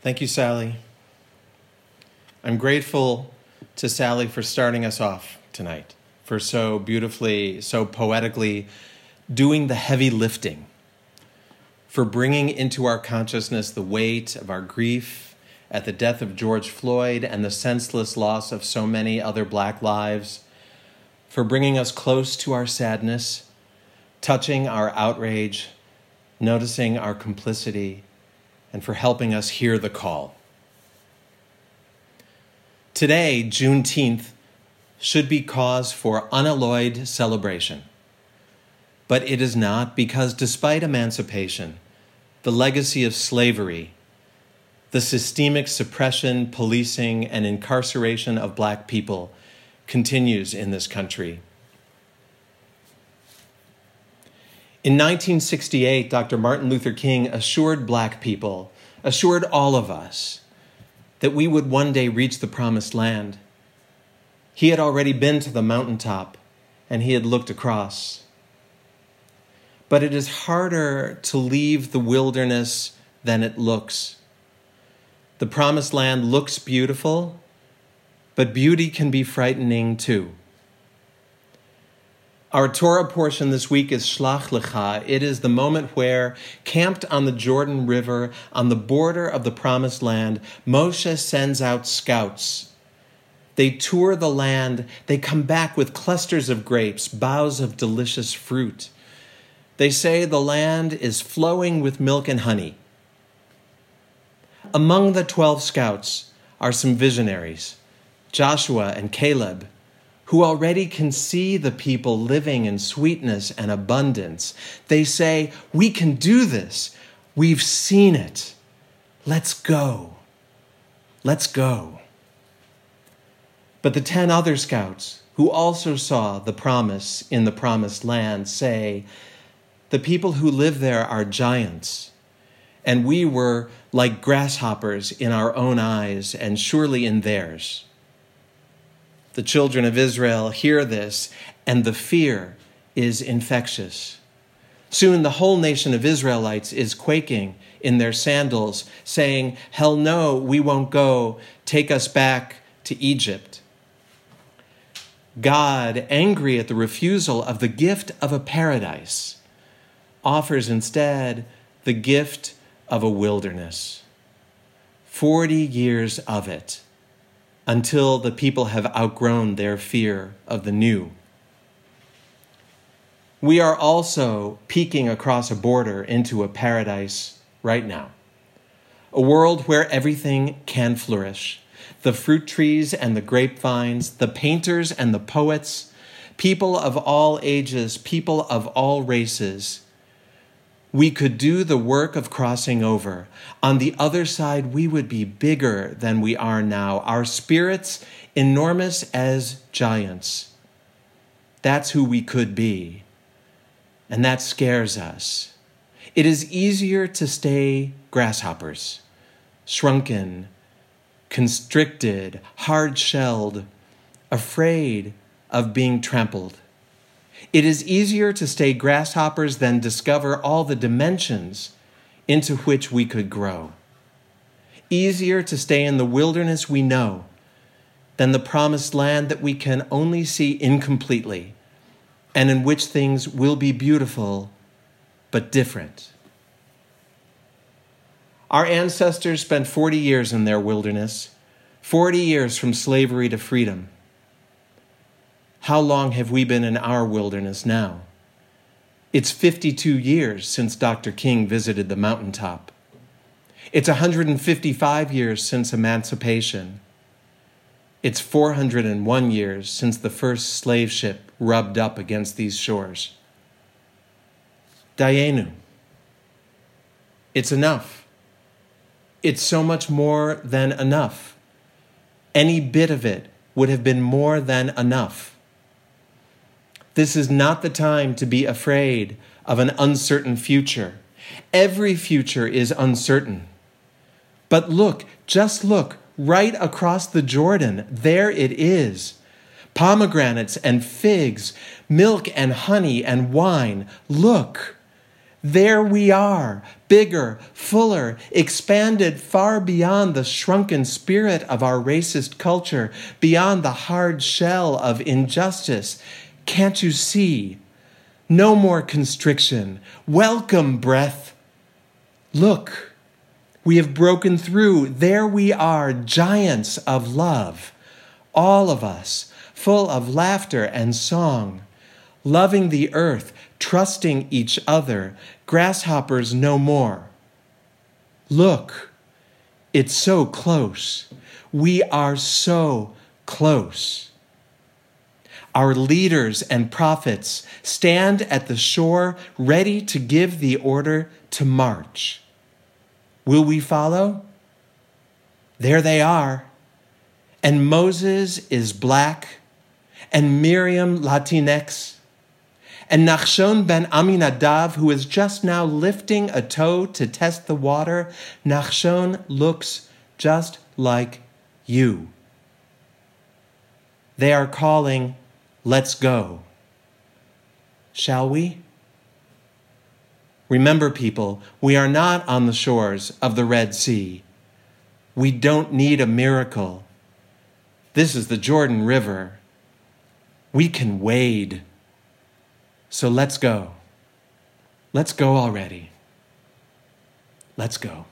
Thank you, Sally. I'm grateful to Sally for starting us off tonight, for so beautifully, so poetically doing the heavy lifting, for bringing into our consciousness the weight of our grief at the death of George Floyd and the senseless loss of so many other black lives, for bringing us close to our sadness, touching our outrage, noticing our complicity and for helping us hear the call. Today, Juneteenth, should be cause for unalloyed celebration. But it is not because, despite emancipation, the legacy of slavery, the systemic suppression, policing, and incarceration of black people continues in this country. In 1968, Dr. Martin Luther King assured black people, assured all of us, that we would one day reach the promised land. He had already been to the mountaintop and he had looked across. But it is harder to leave the wilderness than it looks. The promised land looks beautiful, but beauty can be frightening too. Our Torah portion this week is Shlach Lecha. It is the moment where, camped on the Jordan River on the border of the Promised Land, Moshe sends out scouts. They tour the land. They come back with clusters of grapes, boughs of delicious fruit. They say the land is flowing with milk and honey. Among the 12 scouts are some visionaries Joshua and Caleb who already can see the people living in sweetness and abundance. They say, We can do this. We've seen it. Let's go. Let's go. But the ten other scouts, who also saw the promise in the promised land, say, The people who live there are giants, and we were like grasshoppers in our own eyes and surely in theirs the children of Israel hear this, and the fear is infectious. Soon the whole nation of Israelites is quaking in their sandals, saying, Hell no, we won't go. Take us back to Egypt. God, angry at the refusal of the gift of a paradise, offers instead the gift of a wilderness. Forty years of it until the people have outgrown their fear of the new. We are also peeking across a border into a paradise right now. A world where everything can flourish the fruit trees and the grapevines, the painters and the poets, people of all ages, people of all races we could do the work of crossing over. On the other side, we would be bigger than we are now, our spirits enormous as giants. That's who we could be. And that scares us. It is easier to stay grasshoppers, shrunken, constricted, hard shelled, afraid of being trampled. It is easier to stay grasshoppers than discover all the dimensions into which we could grow. Easier to stay in the wilderness we know than the promised land that we can only see incompletely and in which things will be beautiful but different. Our ancestors spent 40 years in their wilderness, 40 years from slavery to freedom. How long have we been in our wilderness now? It's 52 years since Dr. King visited the mountaintop. It's 155 years since emancipation. It's 401 years since the first slave ship rubbed up against these shores. Dayenu. It's enough. It's so much more than enough. Any bit of it would have been more than enough. This is not the time to be afraid of an uncertain future. Every future is uncertain. But look, just look, right across the Jordan, there it is. Pomegranates and figs, milk and honey and wine. Look, There we are, bigger, fuller, expanded far beyond the shrunken spirit of our racist culture, beyond the hard shell of injustice. Can't you see? No more constriction. Welcome, breath. Look, we have broken through. There we are, giants of love. All of us, full of laughter and song, loving the earth, trusting each other, grasshoppers no more. Look, it's so close. We are so close. Our leaders and prophets stand at the shore ready to give the order to march. Will we follow? There they are. And Moses is black, and Miriam Latinx, and Nachshon ben Aminadav, who is just now lifting a toe to test the water, Nachshon looks just like you. They are calling, Let's go. Shall we? Remember, people, we are not on the shores of the Red Sea. We don't need a miracle. This is the Jordan River. We can wade. So let's go. Let's go already. Let's go.